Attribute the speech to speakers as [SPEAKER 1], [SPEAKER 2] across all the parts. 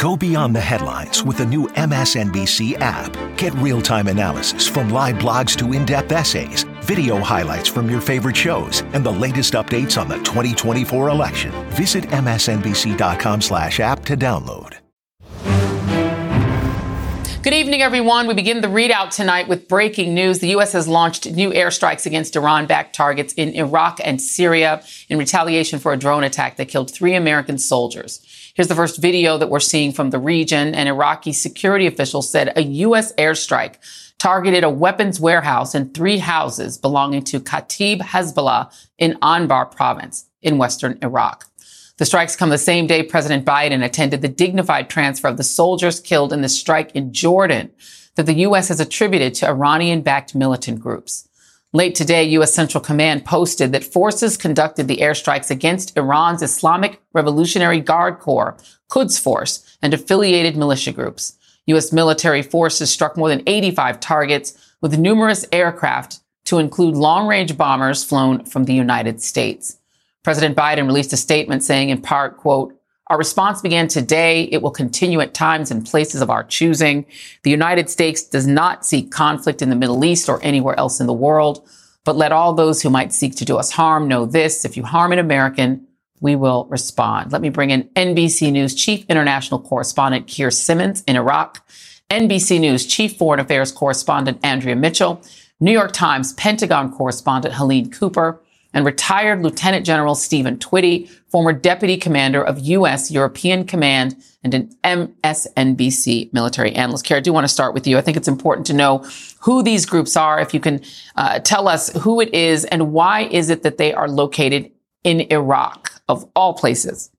[SPEAKER 1] Go beyond the headlines with the new MSNBC app. Get real time analysis from live blogs to in depth essays, video highlights from your favorite shows, and the latest updates on the 2024 election. Visit MSNBC.com slash app to download.
[SPEAKER 2] Good evening, everyone. We begin the ReidOut tonight with breaking news. The U.S. has launched new airstrikes against Iran backed targets in Iraq and Syria in retaliation for a drone attack that killed three American soldiers. Here's the first video that we're seeing from the region. An Iraqi security official said a U.S. airstrike targeted a weapons warehouse and three houses belonging to Kataib Hezbollah in Anbar province in western Iraq. The strikes come the same day President Biden attended the dignified transfer of the soldiers killed in the strike in Jordan that the U.S. has attributed to Iranian backed militant groups. Late today, U.S. Central Command posted that forces conducted the airstrikes against Iran's Islamic Revolutionary Guard Corps, Quds Force, and affiliated militia groups. U.S. military forces struck more than 85 targets with numerous aircraft to include long range bombers flown from the United States. President Biden released a statement saying in part, quote, our response began today. It will continue at times and places of our choosing. The United States does not seek conflict in the Middle East or anywhere else in the world. But let all those who might seek to do us harm know this. If you harm an American, we will respond. Let me bring in NBC News Chief International Correspondent Keir Simmons in Iraq, NBC News Chief Foreign Affairs Correspondent Andrea Mitchell, New York Times Pentagon Correspondent Helene Cooper, and retired Lieutenant General Stephen Twitty, former Deputy Commander of U.S. European Command and an MSNBC military analyst. Keir, I do want to start with you. I think it's important to know who these groups are. If you can uh, tell us who it is and why is it that they are located in Iraq, of all places?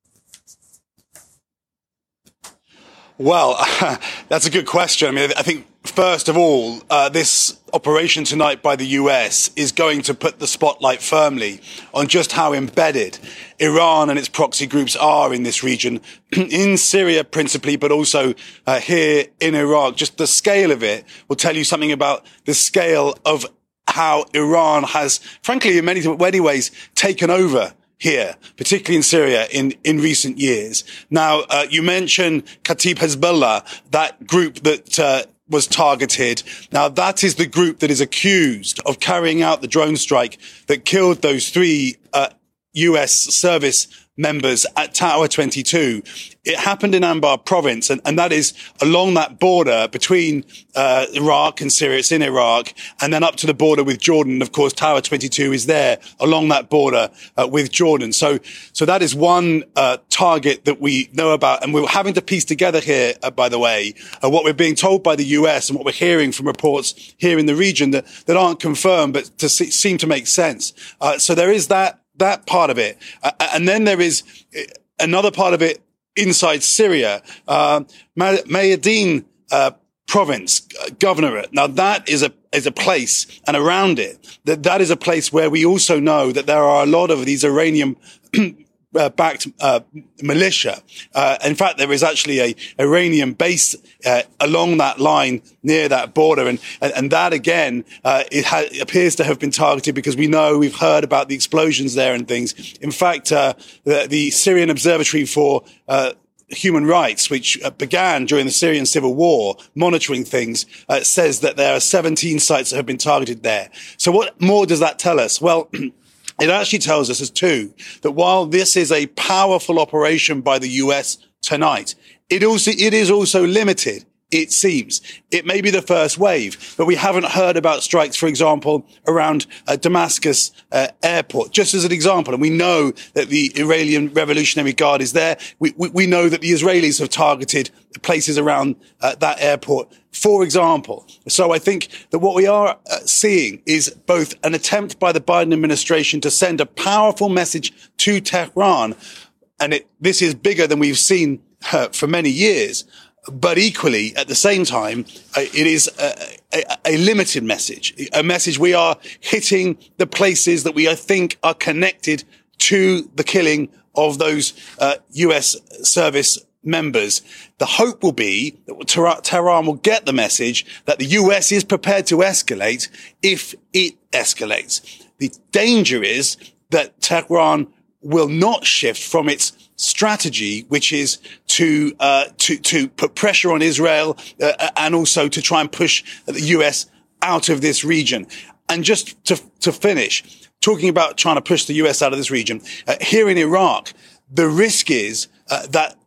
[SPEAKER 3] Well, that's a good question. I mean, I think first of all, uh, this operation tonight by the US is going to put the spotlight firmly on just how embedded Iran and its proxy groups are in this region, in Syria principally, but also uh, here in Iraq. Just the scale of it will tell you something about the scale of how Iran has, frankly, in many, many ways, taken over here, particularly in Syria in, in recent years. Now, uh, you mentioned Kataib Hezbollah, that group that, uh, was targeted. Now that is the group that is accused of carrying out the drone strike that killed those three uh, U.S. service members at Tower 22. It happened in Anbar province, and, and that is along that border between uh, Iraq and Syria. It's in Iraq, and then up to the border with Jordan. Of course, Tower 22 is there along that border uh, with Jordan. So, so that is one uh, target that we know about, and we're having to piece together here, uh, by the way, uh, what we're being told by the US and what we're hearing from reports here in the region that, that aren't confirmed, but to see, seem to make sense. Uh, so there is that that part of it. Uh, and then there is uh, another part of it inside Syria, uh, uh, province, uh, governorate. Now that is a, is a place and around it that that is a place where we also know that there are a lot of these Iranian uh, backed uh, militia. Uh, in fact, there is actually a Iranian base uh, along that line near that border, and and, and that again uh, it ha- appears to have been targeted because we know we've heard about the explosions there and things. In fact, uh, the, the, Syrian Observatory for human rights, which began during the Syrian civil war, monitoring things, says that there are 17 sites that have been targeted there. So what more does that tell us? Well, it actually tells us as too that while this is a powerful operation by the US tonight, it also, it is also limited it seems. It may be the first wave, but we haven't heard about strikes, for example, around uh, Damascus uh, airport, just as an example. And we know that the Iranian Revolutionary Guard is there. We, we, we know that the Israelis have targeted places around uh, that airport, for example. So I think that what we are uh, seeing is both an attempt by the Biden administration to send a powerful message to Tehran. And it, this is bigger than we've seen uh, for many years but equally, at the same time, uh, it is a, a, a, limited message, a message we are hitting the places that we, I think, are connected to the killing of those uh, U.S. service members. The hope will be that Tehran will get the message that the U.S. is prepared to escalate if it escalates. The danger is that Tehran will not shift from its strategy, which is to uh, to to put pressure on Israel uh, and also to try and push the US out of this region. And just to to finish, talking about trying to push the US out of this region, uh, here in Iraq, the risk is uh, that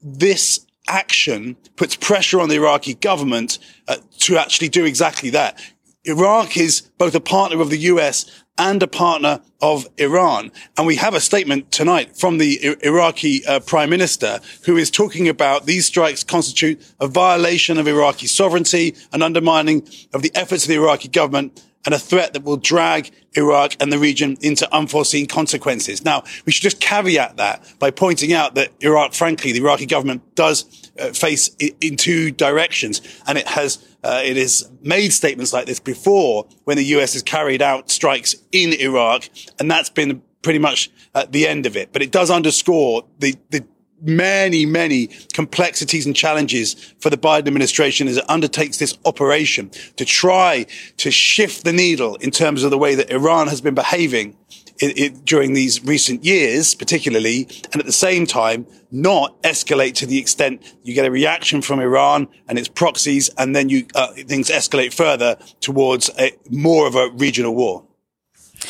[SPEAKER 3] this action puts pressure on the Iraqi government uh, to actually do exactly that. Iraq is both a partner of the US and a partner of Iran. And we have a statement tonight from the I- Iraqi uh, prime minister who is talking about these strikes constitute a violation of Iraqi sovereignty and undermining of the efforts of the Iraqi government and a threat that will drag Iraq and the region into unforeseen consequences. Now, we should just caveat that by pointing out that Iraq, frankly, the Iraqi government does uh, face in two directions, and it has uh, it has made statements like this before when the US has carried out strikes in Iraq, and that's been pretty much at the end of it. But it does underscore the the many, many complexities and challenges for the Biden administration as it undertakes this operation to try to shift the needle in terms of the way that Iran has been behaving it, it, during these recent years, particularly, and at the same time, not escalate to the extent you get a reaction from Iran and its proxies, and then you uh, things escalate further towards a, more of a regional war.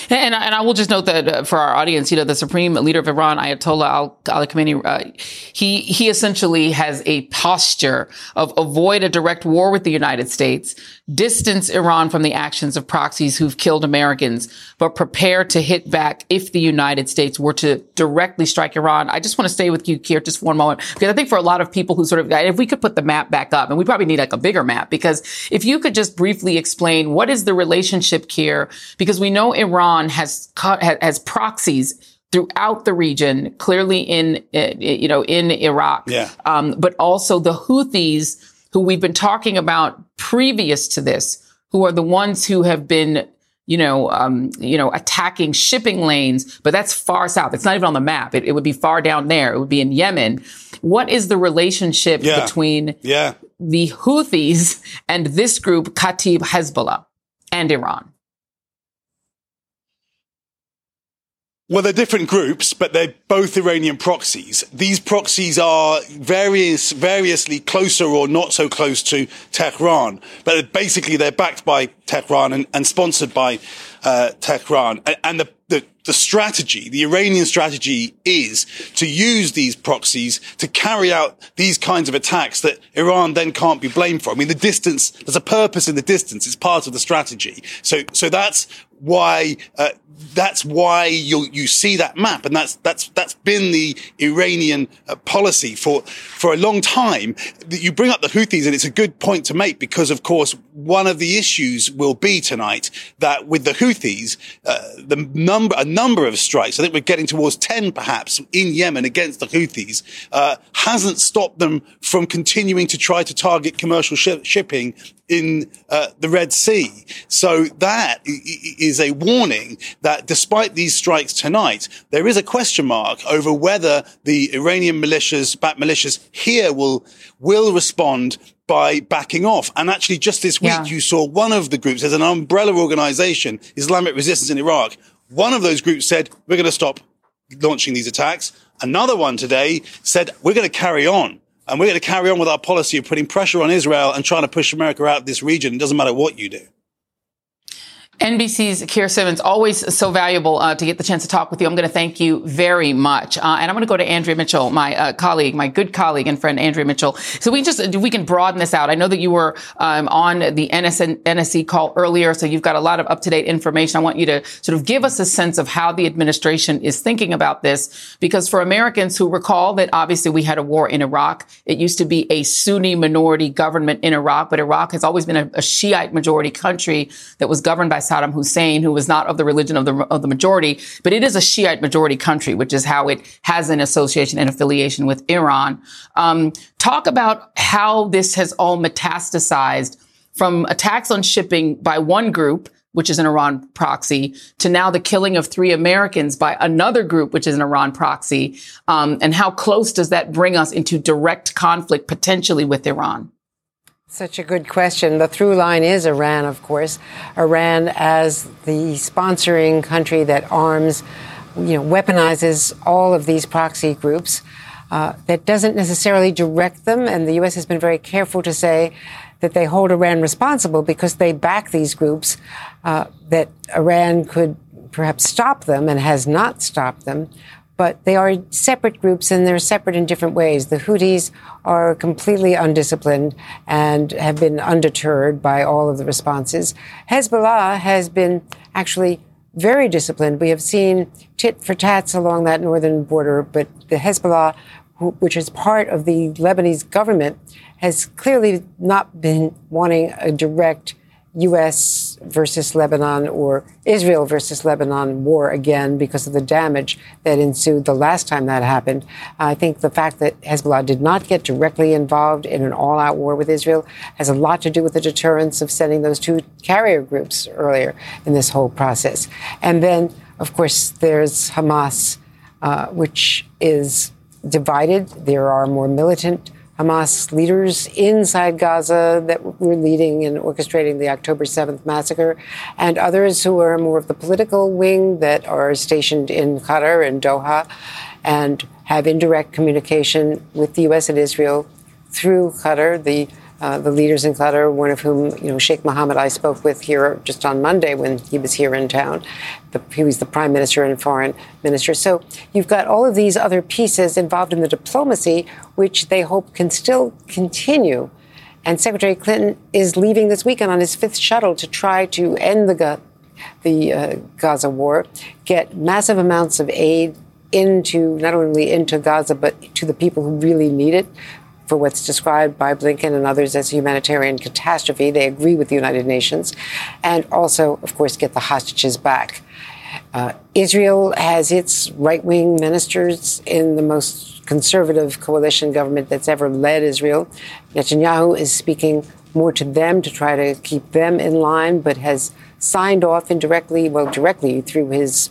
[SPEAKER 2] And, and I will just note that uh, for our audience, you know, the supreme leader of Iran, Ayatollah Ali Khamenei, uh, he he essentially has a posture of avoid a direct war with the United States, distance Iran from the actions of proxies who've killed Americans, but prepare to hit back if the United States were to directly strike Iran. I just want to stay with you, Keir, just for one moment, because I think for a lot of people who sort of, if we could put the map back up, and we probably need like a bigger map, because if you could just briefly explain what is the relationship, here, because we know Iran has has proxies throughout the region, clearly in you know in Iraq,
[SPEAKER 3] yeah.
[SPEAKER 2] um, but also the Houthis, who we've been talking about previous to this, who are the ones who have been you know, um, you know, attacking shipping lanes, but that's far south. It's not even on the map. It, it would be far down there. It would be in Yemen. What is the relationship
[SPEAKER 3] yeah.
[SPEAKER 2] between
[SPEAKER 3] yeah.
[SPEAKER 2] the Houthis and this group, Kataib Hezbollah, and Iran?
[SPEAKER 3] Well, they're different groups, but they're both Iranian proxies. These proxies are various, variously closer or not so close to Tehran, but basically they're backed by Tehran and, and sponsored by uh, Tehran. And, the, the, the strategy, the Iranian strategy is to use these proxies to carry out these kinds of attacks that Iran then can't be blamed for. I mean, the distance, there's a purpose in the distance. It's part of the strategy. So, so that's why, uh, that's why you you see that map, and that's that's that's been the Iranian uh, policy for for a long time. You bring up the Houthis, and it's a good point to make because, of course, one of the issues will be tonight that with the Houthis, uh, the number a number of strikes, I think we're getting towards ten perhaps in Yemen against the Houthis, uh, hasn't stopped them from continuing to try to target commercial sh- shipping in uh, the Red Sea. So that is a warning that despite these strikes tonight, there is a question mark over whether the Iranian militias, back militias here will, will respond by backing off. And actually just this week,
[SPEAKER 2] Yeah.
[SPEAKER 3] you saw one of the groups, there's an umbrella organization, Islamic Resistance in Iraq. One of those groups said, we're going to stop launching these attacks. Another one today said, we're going to carry on. And we're going to carry on with our policy of putting pressure on Israel and trying to push America out of this region. It doesn't matter what you do.
[SPEAKER 2] NBC's Keir Simmons, always so valuable uh, to get the chance to talk with you. I'm going to thank you very much. Uh, and I'm going to go to Andrea Mitchell, my uh, colleague, my good colleague and friend, Andrea Mitchell. So we just, we can broaden this out. I know that you were um, on the NSN, NSC call earlier, so you've got a lot of up to date information. I want you to sort of give us a sense of how the administration is thinking about this, because for Americans who recall that obviously we had a war in Iraq, it used to be a Sunni minority government in Iraq, but Iraq has always been a, a Shiite majority country that was governed by Saddam Hussein, who was not of the religion of the, of the majority, but it is a Shiite majority country, which is how it has an association and affiliation with Iran. Um, talk about how this has all metastasized from attacks on shipping by one group, which is an Iran proxy, to now the killing of three Americans by another group, which is an Iran proxy. Um, and how close does that bring us into direct conflict potentially with Iran?
[SPEAKER 4] Such a good question. The through line is Iran, of course. Iran as the sponsoring country that arms, you know, weaponizes all of these proxy groups. uh, that doesn't necessarily direct them. And the U.S. has been very careful to say that they hold Iran responsible because they back these groups, uh, that Iran could perhaps stop them and has not stopped them. But they are separate groups and they're separate in different ways. The Houthis are completely undisciplined and have been undeterred by all of the responses. Hezbollah has been actually very disciplined. We have seen tit for tats along that northern border, but the Hezbollah, which is part of the Lebanese government, has clearly not been wanting a direct U.S. versus Lebanon or Israel versus Lebanon war again because of the damage that ensued the last time that happened. I think the fact that Hezbollah did not get directly involved in an all out war with Israel has a lot to do with the deterrence of sending those two carrier groups earlier in this whole process. And then, of course, there's Hamas, uh, which is divided. There are more militant Hamas leaders inside Gaza that were leading and orchestrating the October 7th massacre, and others who are more of the political wing that are stationed in Qatar and Doha and have indirect communication with the U.S. and Israel through Qatar. The uh, the leaders in Qatar, one of whom, you know, Sheikh Mohammed, I spoke with here just on Monday when he was here in town. The, he was the prime minister and foreign minister. So you've got all of these other pieces involved in the diplomacy, which they hope can still continue. And Secretary Blinken is leaving this weekend on his fifth shuttle to try to end the, the uh, Gaza war, get massive amounts of aid into not only into Gaza but to the people who really need it for what's described by Blinken and others as a humanitarian catastrophe. They agree with the United Nations. And also, of course, get the hostages back. Uh, Israel has its right wing ministers in the most conservative coalition government that's ever led Israel. Netanyahu is speaking more to them to try to keep them in line, but has signed off indirectly, well, directly through his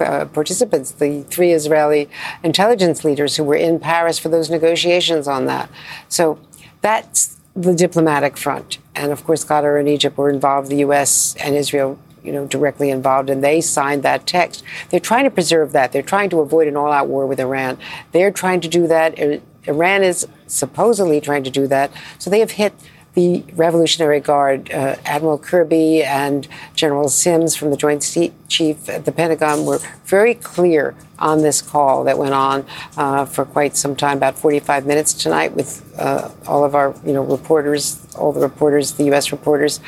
[SPEAKER 4] uh, participants, the three Israeli intelligence leaders who were in Paris for those negotiations on that. So that's the diplomatic front. And of course, Qatar and Egypt were involved, the U.S. and Israel you know, directly involved, and they signed that text. They're trying to preserve that. They're trying to avoid an all-out war with Iran. They're trying to do that. Iran is supposedly trying to do that. So they have hit the Revolutionary Guard, uh, Admiral Kirby and General Sims from the Joint Chief at the Pentagon were very clear on this call that went on uh, for quite some time, about 45 minutes tonight, with uh, all of our, you know, reporters, all the reporters, the U.S. reporters,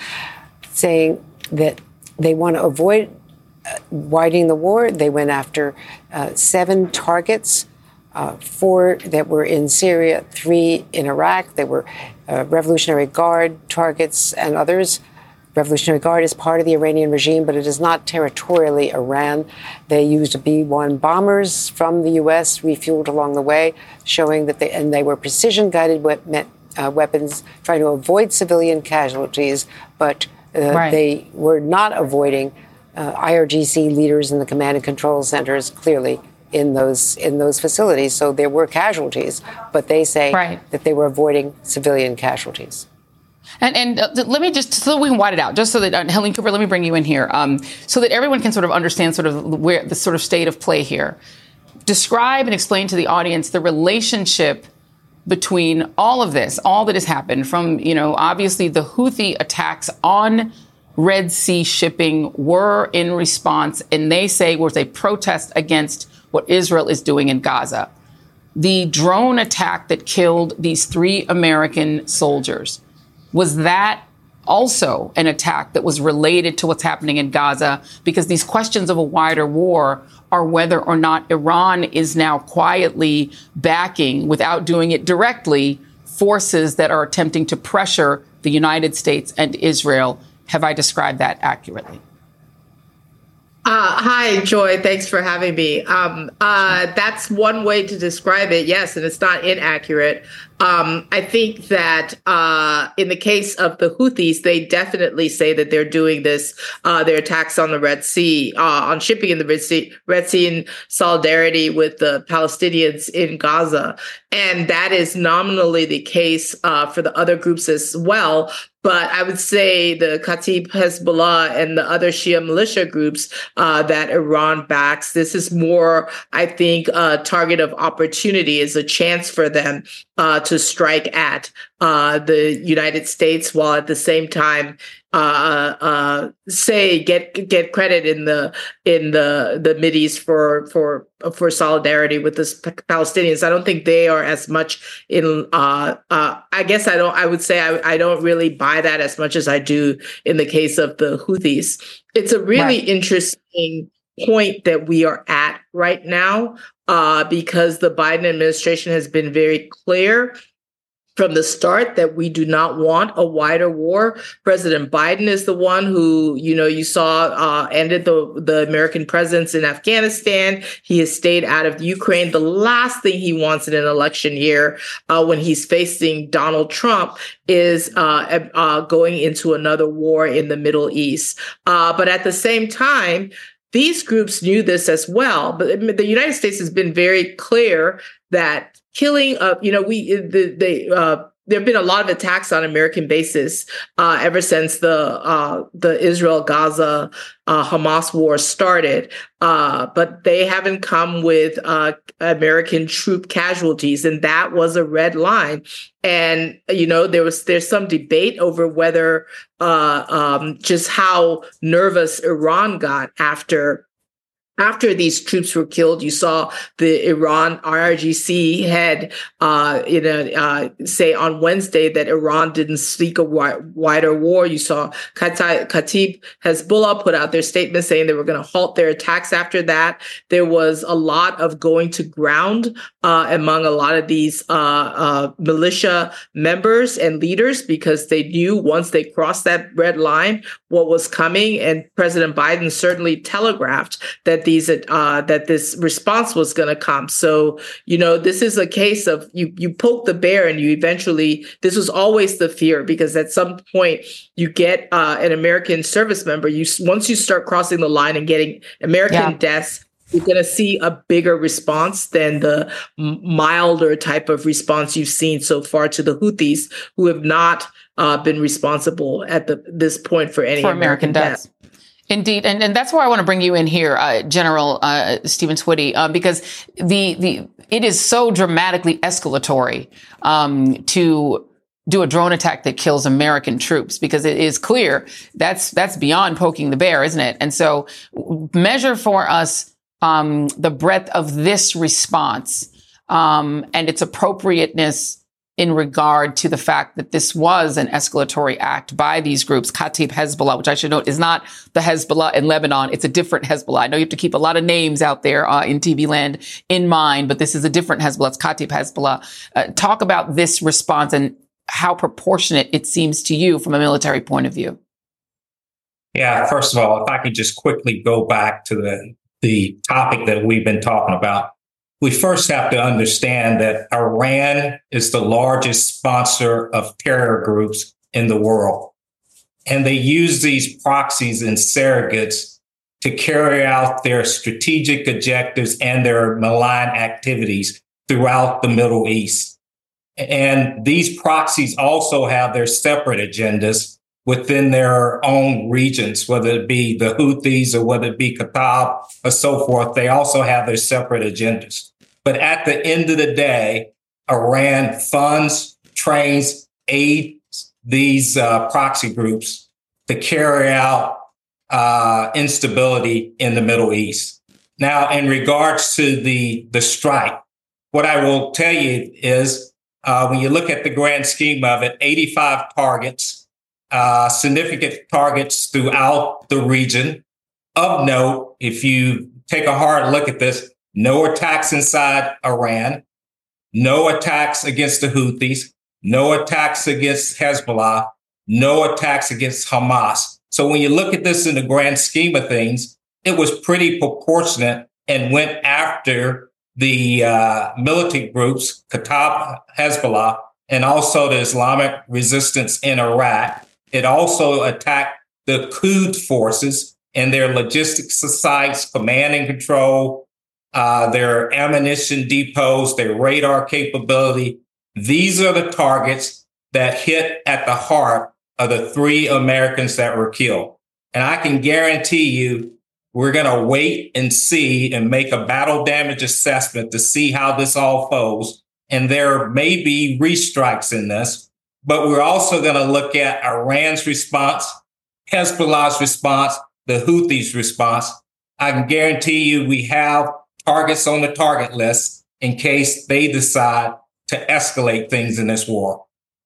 [SPEAKER 4] saying that they want to avoid uh, widening the war. They went after uh, seven targets uh, four that were in Syria, three in Iraq. They were uh, Revolutionary Guard targets and others. Revolutionary Guard is part of the Iranian regime, but it is not territorially Iran. They used B 1 bombers from the U.S., refueled along the way, showing that they, and they were precision guided we- uh, weapons trying to avoid civilian casualties, but uh, right. they were not avoiding uh, IRGC leaders in the command and control centers, clearly in those in those facilities. So there were casualties, but they say right. that they were avoiding civilian casualties.
[SPEAKER 2] And, and uh, let me just so we can wide it out, just so that uh, Helene Cooper, let me bring you in here, um, so that everyone can sort of understand sort of where the sort of state of play here. Describe and explain to the audience the relationship between all of this, all that has happened, from you know obviously the Houthi attacks on Red Sea shipping were in response, and they say was a protest against what Israel is doing in Gaza. The drone attack that killed these three American soldiers, was that also an attack that was related to what's happening in Gaza? Because these questions of a wider war are whether or not Iran is now quietly backing, without doing it directly, forces that are attempting to pressure the United States and Israel. Have I described that accurately?
[SPEAKER 5] Uh, hi, Joy. Thanks for having me. Um, uh, that's one way to describe it, yes, and it's not inaccurate. Um, I think that uh, in the case of the Houthis, they definitely say that they're doing this, uh, their attacks on the Red Sea, uh, on shipping in the Red Sea, Red Sea in solidarity with the Palestinians in Gaza. And that is nominally the case uh, for the other groups as well. But I would say the Kataib Hezbollah and the other Shia militia groups uh, that Iran backs, this is more, I think, a target of opportunity, is a chance for them uh, to strike at uh, the United States while at the same time uh, uh, say get get credit in the in the the Mideast for for for solidarity with the Palestinians. I don't think they are as much in. Uh, uh, I guess I don't. I would say I, I don't really buy that as much as I do in the case of the Houthis. It's a really right. interesting point that we are at right now uh, because the Biden administration has been very clear from the start that we do not want a wider war. President Biden is the one who, you know, you saw uh, ended the the American presence in Afghanistan. He has stayed out of Ukraine. The last thing he wants in an election year, uh, when he's facing Donald Trump, is uh, uh going into another war in the Middle East. Uh, but at the same time, these groups knew this as well. But the United States has been very clear that killing you know we the the uh there have been a lot of attacks on American bases uh, ever since the uh, the Israel Gaza uh, Hamas war started, uh, but they haven't come with uh, American troop casualties, and that was a red line. And you know there was there's some debate over whether uh, um, just how nervous Iran got after after these troops were killed, you saw the Iran IRGC head, uh, you know, uh, say on Wednesday that Iran didn't seek a wi- wider war. You saw Kataib Hezbollah put out their statement saying they were going to halt their attacks after that. There was a lot of going to ground uh, among a lot of these uh, uh, militia members and leaders because they knew once they crossed that red line what was coming. And President Biden certainly telegraphed that these uh, that this response was going to come. So you know, this is a case of you you poke the bear, and you eventually. This was always the fear because at some point you get uh, an American service member. You once you start crossing the line and getting American yeah. deaths you're going to see a bigger response than the milder type of response you've seen so far to the Houthis, who have not uh, been responsible at the, this point for any
[SPEAKER 2] for American, American deaths. deaths. Indeed, and, and that's why I want to bring you in here, uh, General uh, Stephen Twitty, uh, because the the it is so dramatically escalatory um, to do a drone attack that kills American troops because it is clear that's that's beyond poking the bear, isn't it? And so, measure for us um, the breadth of this response um, and its appropriateness in regard to the fact that this was an escalatory act by these groups, Kataib Hezbollah, which I should note is not the Hezbollah in Lebanon. It's a different Hezbollah. I know you have to keep a lot of names out there uh, in TV land in mind, but this is a different Hezbollah. It's Kataib Hezbollah. Uh, talk about this response and how proportionate it seems to you from a military point of view.
[SPEAKER 6] Yeah, first of all, if I could just quickly go back to the the topic that we've been talking about we first have to understand that Iran is the largest sponsor of terror groups in the world. And they use these proxies and surrogates to carry out their strategic objectives and their malign activities throughout the Middle East. And these proxies also have their separate agendas within their own regions, whether it be the Houthis or whether it be Qatar or so forth. They also have their separate agendas. But at the end of the day, Iran funds, trains, aids these uh, proxy groups to carry out uh, instability in the Middle East. Now, in regards to the the strike, what I will tell you is uh, when you look at the grand scheme of it, 85 targets, uh, significant targets throughout the region. Of note, if you take a hard look at this, no attacks inside Iran, no attacks against the Houthis, no attacks against Hezbollah, no attacks against Hamas. So when you look at this in the grand scheme of things, it was pretty proportionate and went after the uh, militant groups, Kataib, Hezbollah, and also the Islamic resistance in Iraq. It also attacked the Quds forces and their logistics sites, command and control, uh, their ammunition depots, their radar capability. These are the targets that hit at the heart of the three Americans that were killed. And I can guarantee you, we're going to wait and see and make a battle damage assessment to see how this all folds. And there may be restrikes in this, but we're also going to look at Iran's response, Hezbollah's response, the Houthis' response. I can guarantee you we have targets on the target list in case they decide to escalate things in this war.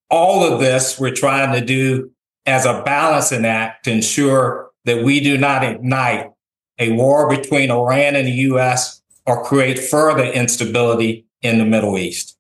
[SPEAKER 6] All of this we're trying to do as a balancing act to ensure that we do not ignite a war between Iran and the U.S. or create further instability in the Middle East.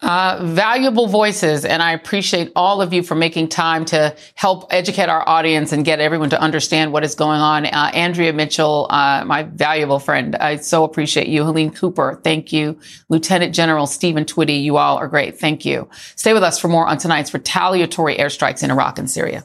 [SPEAKER 2] Uh, valuable voices, and I appreciate all of you for making time to help educate our audience and get everyone to understand what is going on. Uh, Andrea Mitchell, uh, my valuable friend, I so appreciate you. Helene Cooper, thank you. Lieutenant General Stephen Twitty, you all are great. Thank you. Stay with us for more on tonight's retaliatory airstrikes in Iraq and Syria.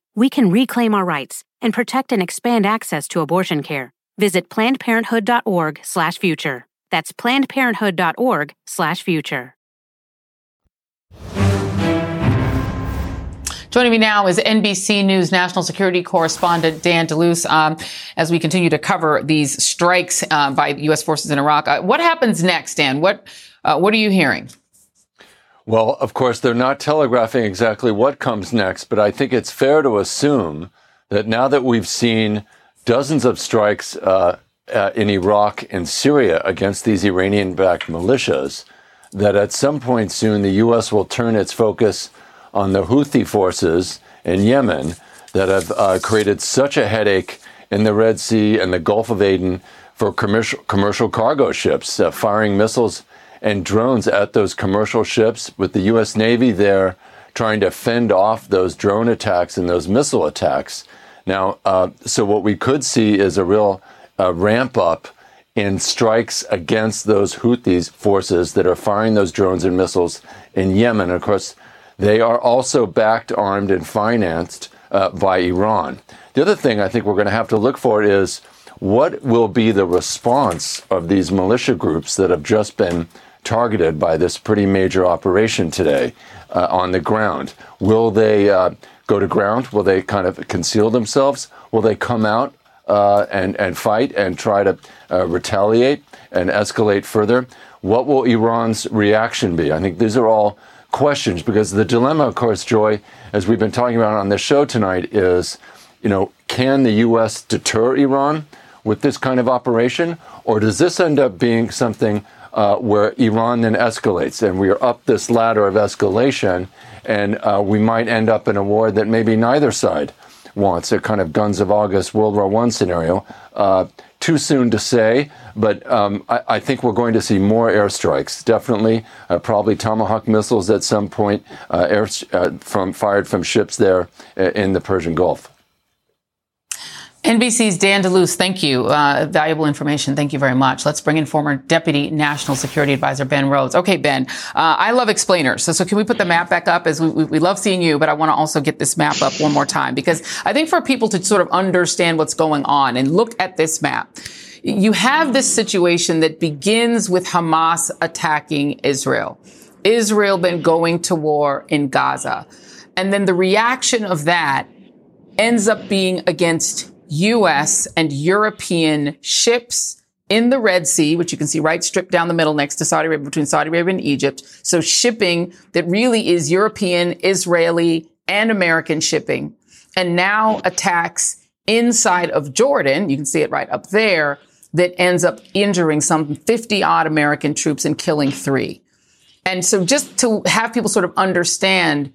[SPEAKER 7] we can reclaim our rights and protect and expand access to abortion care. Visit plannedparenthood.org/future. That's plannedparenthood.org/future.
[SPEAKER 2] Joining me now is NBC News national security correspondent Dan DeLuce. Um, as we continue to cover these strikes uh, by U.S. forces in Iraq, uh, what happens next, Dan? What uh, what are you hearing?
[SPEAKER 8] Well, of course, they're not telegraphing exactly what comes next, but I think it's fair to assume that now that we've seen dozens of strikes uh, uh, in Iraq and Syria against these Iranian backed militias, that at some point soon the U.S. will turn its focus on the Houthi forces in Yemen that have uh, created such a headache in the Red Sea and the Gulf of Aden for commercial, commercial cargo ships, uh, firing missiles and drones at those commercial ships, with the U.S. Navy there trying to fend off those drone attacks and those missile attacks. Now, uh, so what we could see is a real uh, ramp up in strikes against those Houthis forces that are firing those drones and missiles in Yemen. Of course, they are also backed, armed, and financed uh, by Iran. The other thing I think we're going to have to look for is what will be the response of these militia groups that have just been targeted by this pretty major operation today uh, on the ground. Will they uh, go to ground? Will they kind of conceal themselves? Will they come out uh, and, and fight and try to uh, retaliate and escalate further? What will Iran's reaction be? I think these are all questions because the dilemma, of course, Joy, as we've been talking about on this show tonight, is you know, can the U.S. deter Iran with this kind of operation? Or does this end up being something uh, where Iran then escalates, and we are up this ladder of escalation, and uh, we might end up in a war that maybe neither side wants, a kind of guns of August World War One scenario. Uh, too soon to say, but um, I, I, think we're going to see more airstrikes. Definitely, uh, probably Tomahawk missiles at some point, uh, air, uh, from fired from ships there in the Persian Gulf.
[SPEAKER 2] NBC's Dan DeLuce, thank you. Uh, valuable information. Thank you very much. Let's bring in former Deputy National Security Advisor Ben Rhodes. Okay, Ben, uh, I love explainers. So, so can we put the map back up? As we, we, we love seeing you, but I want to also get this map up one more time because I think for people to sort of understand what's going on and look at this map, you have this situation that begins with Hamas attacking Israel. Israel then going to war in Gaza. And then the reaction of that ends up being against U.S. and European ships in the Red Sea, which you can see right stripped down the middle next to Saudi Arabia, between Saudi Arabia and Egypt. So shipping that really is European, Israeli, and American shipping, and now attacks inside of Jordan. You can see it right up there that ends up injuring some 50 odd American troops and killing three. And so just to have people sort of understand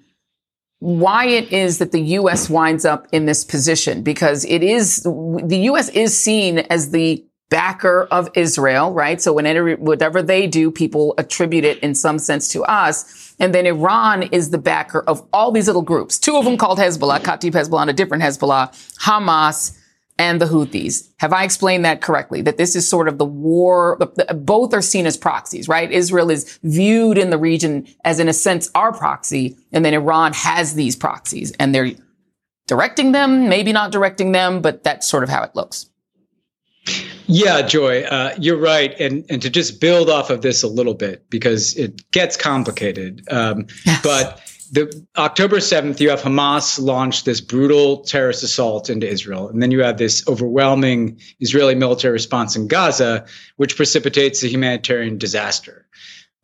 [SPEAKER 2] why it is that the U.S. winds up in this position, because it is, the U.S. is seen as the backer of Israel, right? So whenever, whatever they do, people attribute it in some sense to us. And then Iran is the backer of all these little groups, two of them called Hezbollah, Kataib Hezbollah, and a different Hezbollah, Hamas, and the Houthis. Have I explained that correctly? That this is sort of the war, both are seen as proxies, right? Israel is viewed in the region as, in a sense, our proxy, and then Iran has these proxies, and they're directing them, maybe not directing them, but that's sort of how it looks.
[SPEAKER 9] Yeah, Joy, uh, you're right. And, and to just build off of this a little bit, because it gets complicated. Um, yes. But the October 7th, you have Hamas launch this brutal terrorist assault into Israel. And then you have this overwhelming Israeli military response in Gaza, which precipitates a humanitarian disaster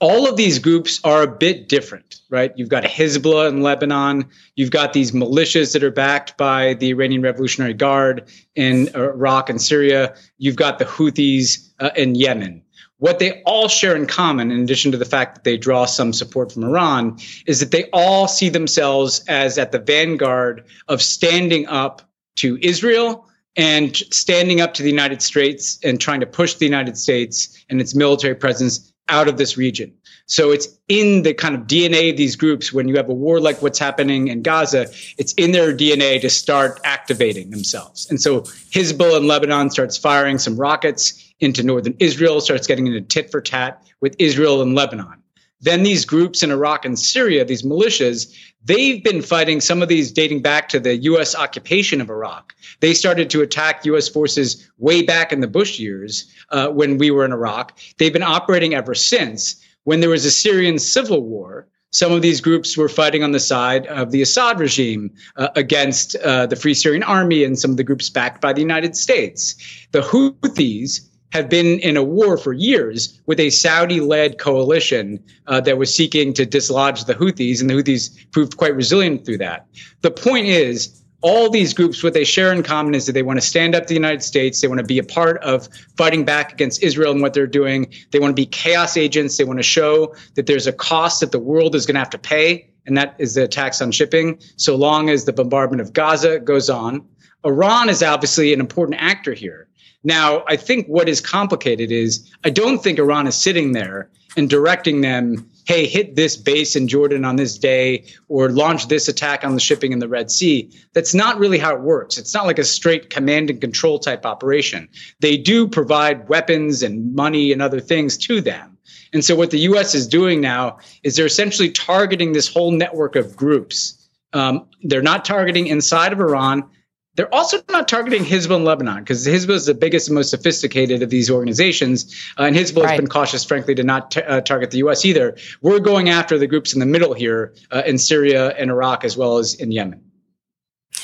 [SPEAKER 9] all of these groups are a bit different, right? You've got Hezbollah in Lebanon. You've got these militias that are backed by the Iranian Revolutionary Guard in Iraq and Syria. You've got the Houthis uh, in Yemen. What they all share in common, in addition to the fact that they draw some support from Iran, is that they all see themselves as at the vanguard of standing up to Israel and standing up to the United States and trying to push the United States and its military presence out of this region. So it's in the kind of DNA of these groups when you have a war like what's happening in Gaza, it's in their DNA to start activating themselves. And so Hezbollah in Lebanon starts firing some rockets into northern Israel, starts getting into tit for tat with Israel and Lebanon. Then these groups in Iraq and Syria, these militias, they've been fighting some of these dating back to the US occupation of Iraq. They started to attack US forces way back in the Bush years uh, when we were in Iraq. They've been operating ever since. When there was a Syrian civil war, some of these groups were fighting on the side of the Assad regime uh, against uh, the Free Syrian Army and some of the groups backed by the United States. The Houthis have been in a war for years with a Saudi led coalition uh, that was seeking to dislodge the Houthis, and the Houthis proved quite resilient through that. The point is, all these groups, what they share in common is that they want to stand up to the United States. They want to be a part of fighting back against Israel and what they're doing. They want to be chaos agents. They want to show that there's a cost that the world is going to have to pay, and that is the tax on shipping, so long as the bombardment of Gaza goes on. Iran is obviously an important actor here. Now, I think what is complicated is I don't think Iran is sitting there and directing them, hey, hit this base in Jordan on this day or launch this attack on the shipping in the Red Sea. That's not really how it works. It's not like a straight command and control type operation. They do provide weapons and money and other things to them. And so what the US is doing now is they're essentially targeting this whole network of groups. Um, they're not targeting inside of Iran. They're also not targeting Hezbollah in Lebanon because Hezbollah is the biggest and most sophisticated of these organizations. Uh, and Hezbollah right. has been cautious, frankly, to not t- uh, target the U.S. either. We're going after the groups in the middle here uh, in Syria and Iraq, as well as in Yemen.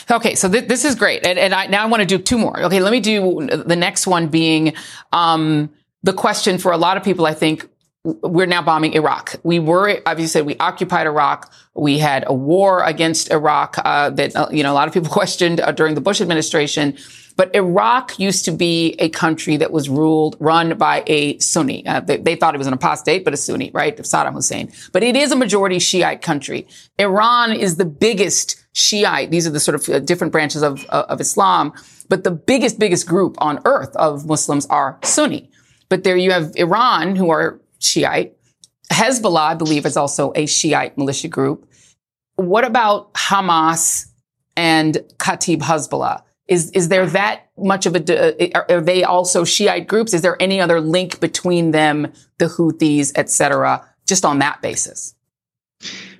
[SPEAKER 2] Okay, so th- this is great. And, and I, now I want to do two more. Okay, let me do the next one being um, the question for a lot of people, I think, we're now bombing Iraq. We were, said, we occupied Iraq. We had a war against Iraq uh, that uh, you know a lot of people questioned uh, during the Bush administration. But Iraq used to be a country that was ruled, run by a Sunni. Uh, they, they, thought it was an apostate, but a Sunni, right? Saddam Hussein. But it is a majority Shiite country. Iran is the biggest Shiite. These are the sort of uh, different branches of, uh, of Islam. But the biggest, biggest group on earth of Muslims are Sunni. But there you have Iran, who are Shiite. Hezbollah, I believe, is also a Shiite militia group. What about Hamas and Kataib Hezbollah? Is is there that much of a? Are, uh, are they also Shiite groups? Is there any other link between them, the Houthis, et cetera, just on that basis?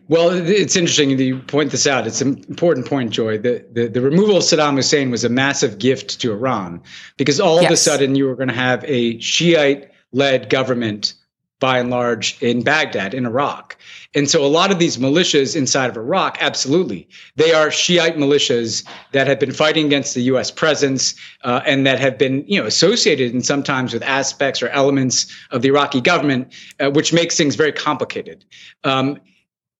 [SPEAKER 9] Well, it's interesting that you point this out. It's an important point, Joy. The, the, the removal of Saddam Hussein was a massive gift to Iran because all yes. of a sudden you were going to have a Shiite led government by and large in Baghdad, in Iraq. And so a lot of these militias inside of Iraq, absolutely, they are Shiite militias that have been fighting against the U.S. presence uh, and that have been, you know, associated and sometimes with aspects or elements of the Iraqi government, uh, which makes things very complicated. Um,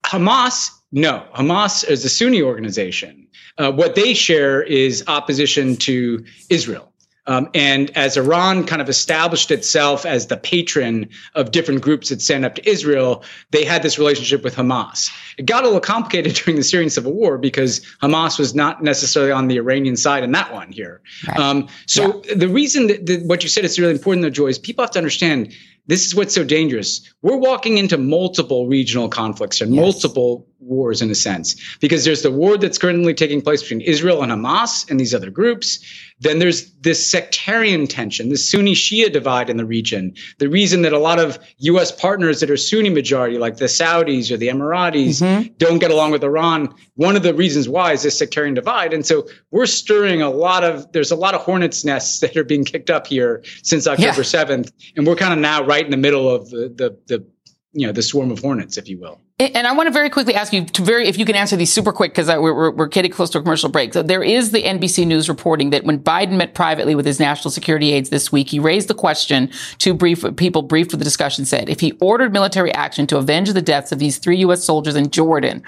[SPEAKER 9] Hamas, no, Hamas is a Sunni organization. Uh, what they share is opposition to Israel. Um, and as Iran kind of established itself as the patron of different groups that stand up to Israel, they had this relationship with Hamas. It got a little complicated during the Syrian civil war because Hamas was not necessarily on the Iranian side in that one here. Right. Um, so yeah. the reason that, that what you said is really important, though, Joy, is people have to understand this is what's so dangerous. We're walking into multiple regional conflicts and yes. multiple wars in a sense, because there's the war that's currently taking place between Israel and Hamas and these other groups. Then there's this sectarian tension, the Sunni Shia divide in the region. The reason that a lot of U.S. partners that are Sunni majority, like the Saudis or the Emiratis, mm-hmm. don't get along with Iran, one of the reasons why is this sectarian divide. And so we're stirring a lot of, there's a lot of hornets nests that are being kicked up here since October yeah. 7th. And we're kind of now right in the middle of the, the, the you know the swarm of hornets, if you will.
[SPEAKER 2] And I want to very quickly ask you to very if you can answer these super quick because we're, we're, getting close to a commercial break. So there is the NBC News reporting that when Biden met privately with his national security aides this week, he raised the question to brief people briefed with the discussion said if he ordered military action to avenge the deaths of these three U.S. soldiers in Jordan.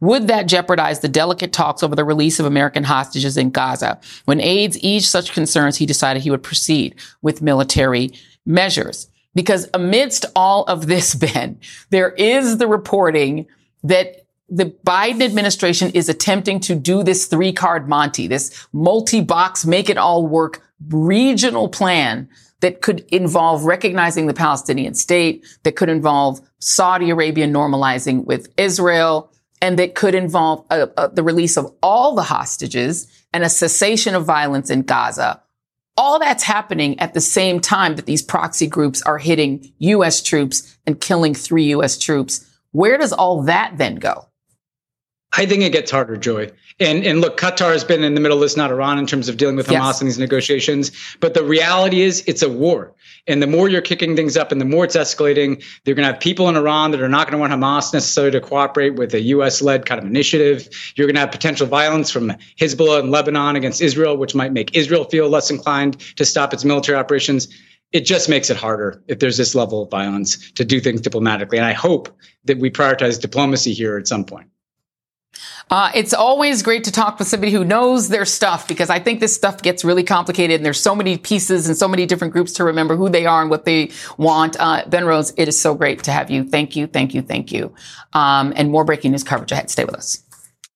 [SPEAKER 2] Would that jeopardize the delicate talks over the release of American hostages in Gaza? When aides eased such concerns, he decided he would proceed with military measures. Because amidst all of this, Ben, there is the reporting that the Biden administration is attempting to do this three card Monty, this multi box, make it all work regional plan that could involve recognizing the Palestinian state, that could involve Saudi Arabia normalizing with Israel, and that could involve uh, uh, the release of all the hostages and a cessation of violence in Gaza all that's happening at the same time that these proxy groups are hitting U.S. troops and killing three U.S. troops. Where does all that then go?
[SPEAKER 9] I think it gets harder, Joy. And and look, Qatar has been in the middle of this, not Iran, in terms of dealing with Hamas yes. in these negotiations. But the reality is, it's a war. And the more you're kicking things up, and the more it's escalating, they're going to have people in Iran that are not going to want Hamas necessarily to cooperate with a U.S.-led kind of initiative. You're going to have potential violence from Hezbollah and Lebanon against Israel, which might make Israel feel less inclined to stop its military operations it just makes it harder if there's this level of violence to do things diplomatically. And I hope that we prioritize diplomacy here at some point.
[SPEAKER 2] Uh, it's always great to talk with somebody who knows their stuff because I think this stuff gets really complicated and there's so many pieces and so many different groups to remember who they are and what they want. Uh, ben Rhodes, it is so great to have you. Thank you, thank you, thank you. Um, and more breaking news coverage ahead. Stay with us.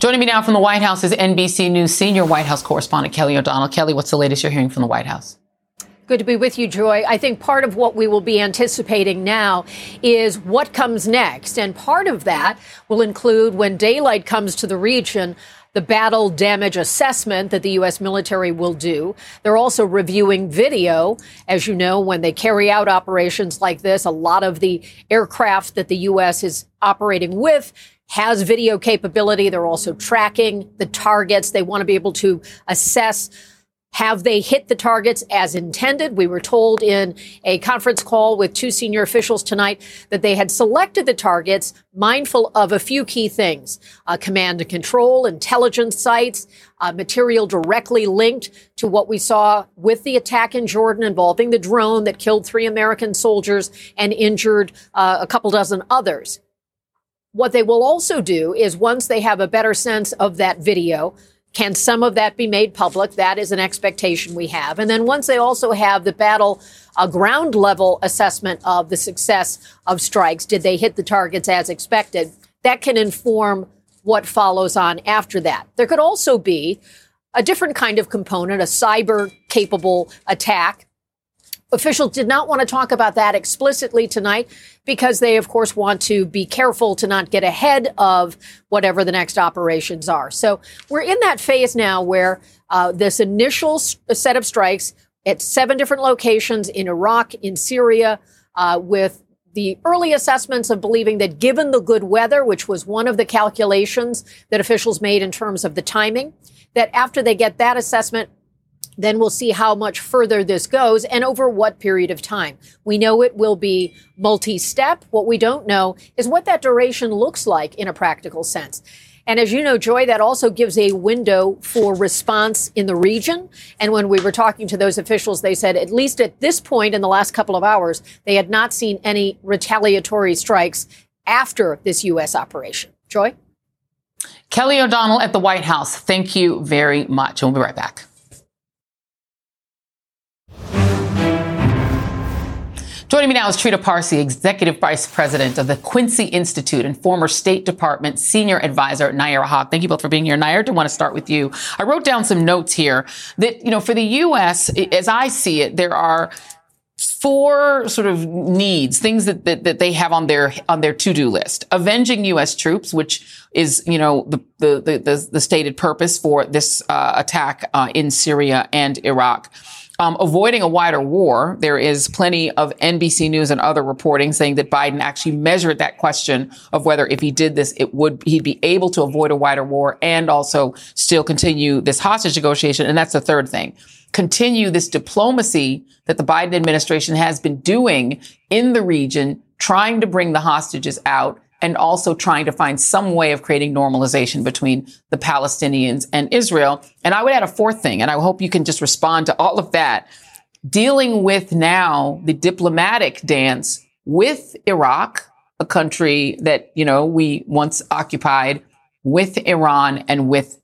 [SPEAKER 2] Joining me now from the White House is NBC News senior White House correspondent Kelly O'Donnell. Kelly, what's the latest you're hearing from the White House?
[SPEAKER 10] Good to be with you, Joy. I think part of what we will be anticipating now is what comes next. And part of that will include when daylight comes to the region, the battle damage assessment that the U.S. military will do. They're also reviewing video. As you know, when they carry out operations like this, a lot of the aircraft that the U.S. is operating with has video capability. They're also tracking the targets. They want to be able to assess Have they hit the targets as intended? We were told in a conference call with two senior officials tonight that they had selected the targets mindful of a few key things. Uh, command and control, intelligence sites, uh, material directly linked to what we saw with the attack in Jordan involving the drone that killed three American soldiers and injured uh, a couple dozen others. What they will also do is once they have a better sense of that video, can some of that be made public? That is an expectation we have. And then once they also have the battle, a ground level assessment of the success of strikes, did they hit the targets as expected? That can inform what follows on after that. There could also be a different kind of component, a cyber capable attack Officials did not want to talk about that explicitly tonight because they, of course, want to be careful to not get ahead of whatever the next operations are. So we're in that phase now where uh, this initial set of strikes at seven different locations in Iraq, in Syria, uh, with the early assessments of believing that given the good weather, which was one of the calculations that officials made in terms of the timing, that after they get that assessment, then we'll see how much further this goes and over what period of time. We know it will be multi-step. What we don't know is what that duration looks like in a practical sense. And as you know, Joy, that also gives a window for response in the region. And when we were talking to those officials, they said, at least at this point in the last couple of hours, they had not seen any retaliatory strikes after this U.S. operation. Joy?
[SPEAKER 2] Kelly O'Donnell at the White House, thank you very much. We'll be right back. Joining me now is Trita Parsi, Executive Vice President of the Quincy Institute and former State Department Senior Advisor Nayyera Haq. Thank you both for being here. Nayyera, I want to start with you. I wrote down some notes here that, you know, for the U.S., as I see it, there are four sort of needs, things that, that, that they have on their on their to do list. Avenging U.S. troops, which is you know the the the, the stated purpose for this uh, attack uh, in Syria and Iraq um, avoiding a wider war. There is plenty of NBC News and other reporting saying that Biden actually measured that question of whether if he did this, it would he'd be able to avoid a wider war and also still continue this hostage negotiation. And that's the third thing. Continue this diplomacy that the Biden administration has been doing in the region, trying to bring the hostages out and also trying to find some way of creating normalization between the Palestinians and Israel. And I would add a fourth thing, and I hope you can just respond to all of that. Dealing with now the diplomatic dance with Iraq, a country that, you know, we once occupied, with Iran and with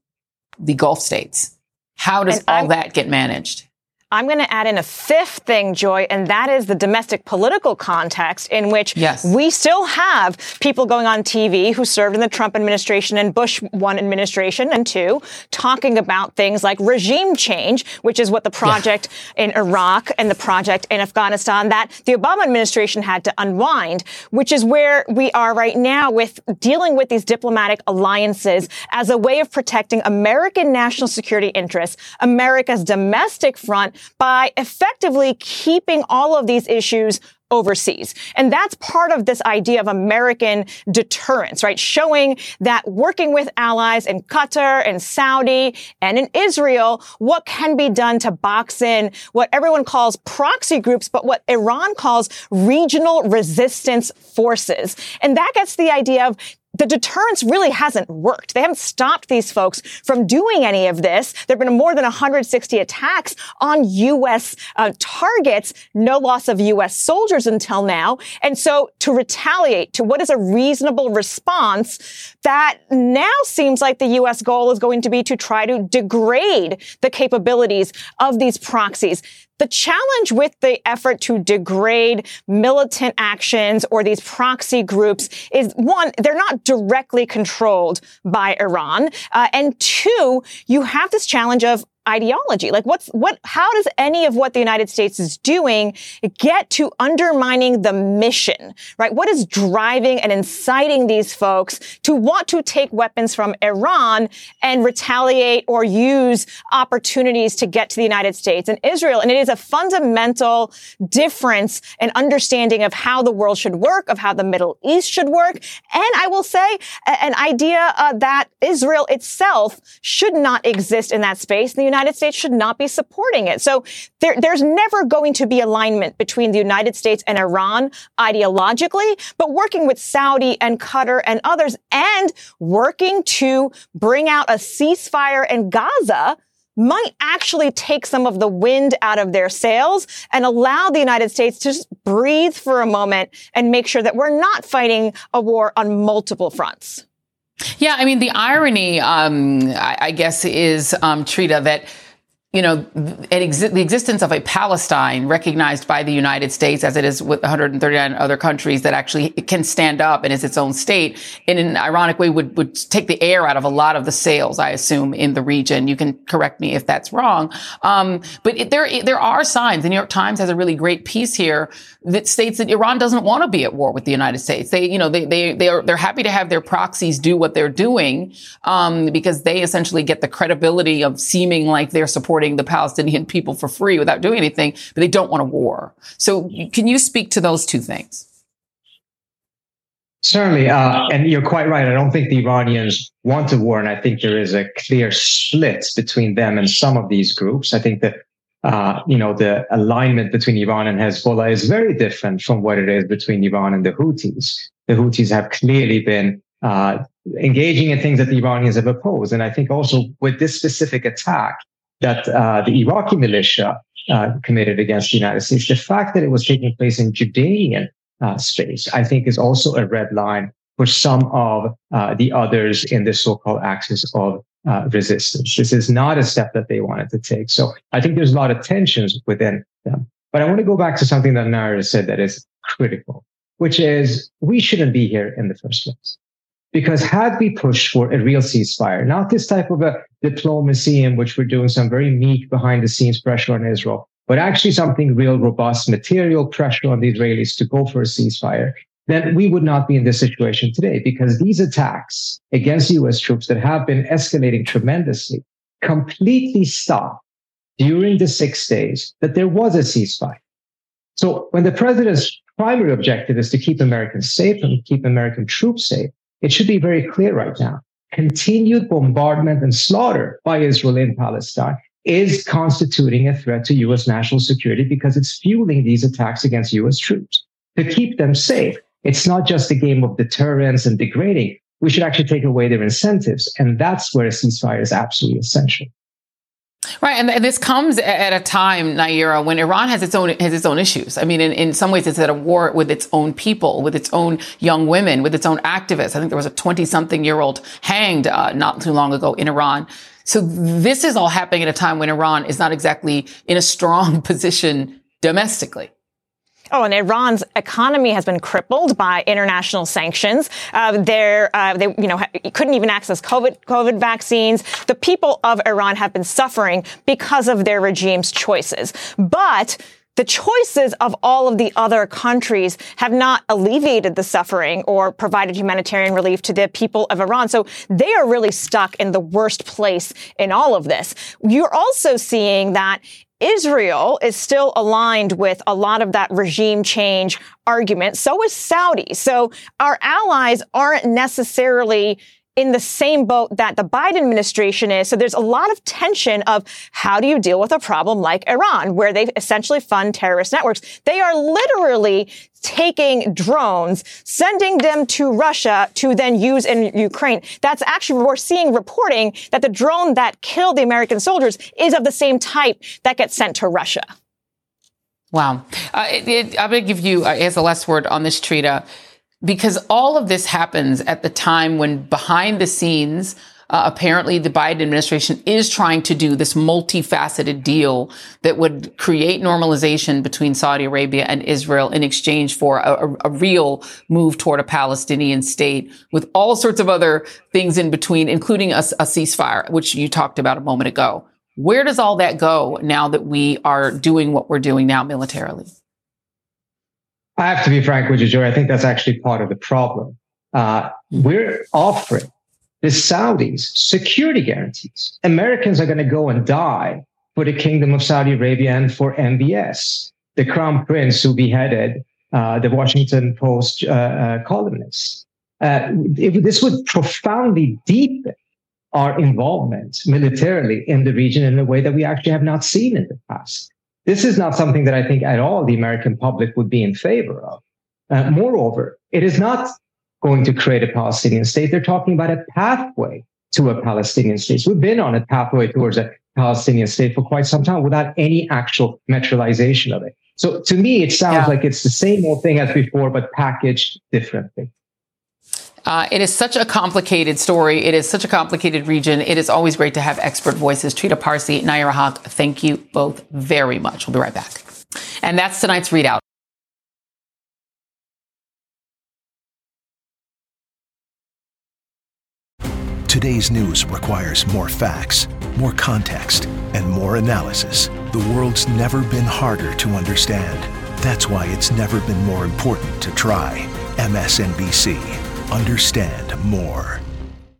[SPEAKER 2] the Gulf states. How does all that get managed?
[SPEAKER 11] I'm going to add in a fifth thing, Joy, and that is the domestic political context in which yes. we still have people going on TV who served in the Trump administration and Bush one administration and two talking about things like regime change, which is what the project yeah. in Iraq and the project in Afghanistan that the Obama administration had to unwind, which is where we are right now with dealing with these diplomatic alliances as a way of protecting American national security interests, America's domestic front, by effectively keeping all of these issues overseas. And that's part of this idea of American deterrence, right? Showing that working with allies in Qatar and Saudi and in Israel, what can be done to box in what everyone calls proxy groups, but what Iran calls regional resistance forces. And that gets the idea of the deterrence really hasn't worked. They haven't stopped these folks from doing any of this. There have been more than 160 attacks on U.S. Uh, targets, no loss of U.S. soldiers until now. And so to retaliate to what is a reasonable response, that now seems like the U.S. goal is going to be to try to degrade the capabilities of these proxies. The challenge with the effort to degrade militant actions or these proxy groups is one, they're not directly controlled by Iran. Uh, and two, you have this challenge of ideology? Like what's, what, how does any of what the United States is doing get to undermining the mission, right? What is driving and inciting these folks to want to take weapons from Iran and retaliate or use opportunities to get to the United States and Israel? And it is a fundamental difference in understanding of how the world should work, of how the Middle East should work. And I will say an idea uh, that Israel itself should not exist in that space. The United States should not be supporting it. So there, there's never going to be alignment between the United States and Iran ideologically, but working with Saudi and Qatar and others and working to bring out a ceasefire in Gaza might actually take some of the wind out of their sails and allow the United States to just breathe for a moment and make sure that we're not fighting a war on multiple fronts.
[SPEAKER 2] Yeah, I mean, the irony, um, I, I, guess, is, um, Trita, that you know, the existence of a Palestine recognized by the United States as it is with 139 other countries that actually can stand up and is its own state in an ironic way would, would take the air out of a lot of the sails, I assume, in the region. You can correct me if that's wrong. Um, but it, there, there are signs. The New York Times has a really great piece here that states that Iran doesn't want to be at war with the United States. They, you know, they, they, they are, they're happy to have their proxies do what they're doing, um, because they essentially get the credibility of seeming like they're supporting the Palestinian people for free without doing anything, but they don't want a war. So can you speak to those two things?
[SPEAKER 12] Certainly, uh, and you're quite right. I don't think the Iranians want a war, and I think there is a clear split between them and some of these groups. I think that uh, you know, the alignment between Iran and Hezbollah is very different from what it is between Iran and the Houthis. The Houthis have clearly been uh, engaging in things that the Iranians have opposed. And I think also with this specific attack that uh, the Iraqi militia uh, committed against the United States, the fact that it was taking place in Jordanian uh, space, I think is also a red line for some of the others in the so-called axis of uh, resistance. This is not a step that they wanted to take. So I think there's a lot of tensions within them. But I want to go back to something that Nayyera said that is critical, which is we shouldn't be here in the first place. Because had we pushed for a real ceasefire, not this type of a diplomacy in which we're doing some very meek behind the scenes pressure on Israel, but actually something real robust material pressure on the Israelis to go for a ceasefire, then we would not be in this situation today because these attacks against US troops that have been escalating tremendously completely stopped during the six days that there was a ceasefire. So when the president's primary objective is to keep Americans safe and keep American troops safe, it should be very clear right now. Continued bombardment and slaughter by Israel in Palestine is constituting a threat to US national security because it's fueling these attacks against US troops. To keep them safe, it's not just a game of deterrence and degrading. We should actually take away their incentives. And that's where a ceasefire is absolutely essential.
[SPEAKER 2] Right, and, this comes at a time, Nayyera, when Iran has its own has its own issues. I mean, in, in some ways, it's at a war with its own people, with its own young women, with its own activists. I think there was a twenty-something-year-old hanged uh, not too long ago in Iran. So this is all happening at a time when Iran is not exactly in a strong position domestically.
[SPEAKER 11] Oh, and Iran's economy has been crippled by international sanctions. Uh, uh, they, you know, couldn't even access COVID, COVID vaccines. The people of Iran have been suffering because of their regime's choices. But the choices of all of the other countries have not alleviated the suffering or provided humanitarian relief to the people of Iran. So they are really stuck in the worst place in all of this. You're also seeing that Israel is still aligned with a lot of that regime change argument. So is Saudi. So our allies aren't necessarily in the same boat that the Biden administration is. So there's a lot of tension of how do you deal with a problem like Iran, where they essentially fund terrorist networks. They are literally taking drones, sending them to Russia to then use in Ukraine. That's actually, we're seeing reporting that the drone that killed the American soldiers is of the same type that gets sent to Russia.
[SPEAKER 2] Wow. Uh, it, it, I'm going to give you, uh, as the last word on this, Trita because all of this happens at the time when behind the scenes, uh, apparently the Biden administration is trying to do this multifaceted deal that would create normalization between Saudi Arabia and Israel in exchange for a, a, a, real move toward a Palestinian state with all sorts of other things in between, including a, a ceasefire, which you talked about a moment ago. Where does all that go now that we are doing what we're doing now militarily?
[SPEAKER 12] I have to be frank with you, Joy. I think that's actually part of the problem. Uh, we're offering the Saudis security guarantees. Americans are going to go and die for the Kingdom of Saudi Arabia and for MBS, the crown prince who beheaded uh, the Washington Post uh, uh columnist. Uh, it, this would profoundly deepen our involvement militarily in the region in a way that we actually have not seen in the past. This is not something that I think at all the American public would be in favor of. Uh, moreover, it is not going to create a Palestinian state. They're talking about a pathway to a Palestinian state. So we've been on a pathway towards a Palestinian state for quite some time without any actual materialization of it. So to me, it sounds yeah. like it's the same old thing as before, but packaged differently.
[SPEAKER 2] Uh, it is such a complicated story. It is such a complicated region. It is always great to have expert voices. Trita Parsi, Nayyera Haq, thank you both very much. We'll be right back. And that's tonight's ReidOut.
[SPEAKER 1] Today's news requires more facts, more context, and more analysis. The world's never been harder to understand. That's why it's never been more important to try. MSNBC Understand more.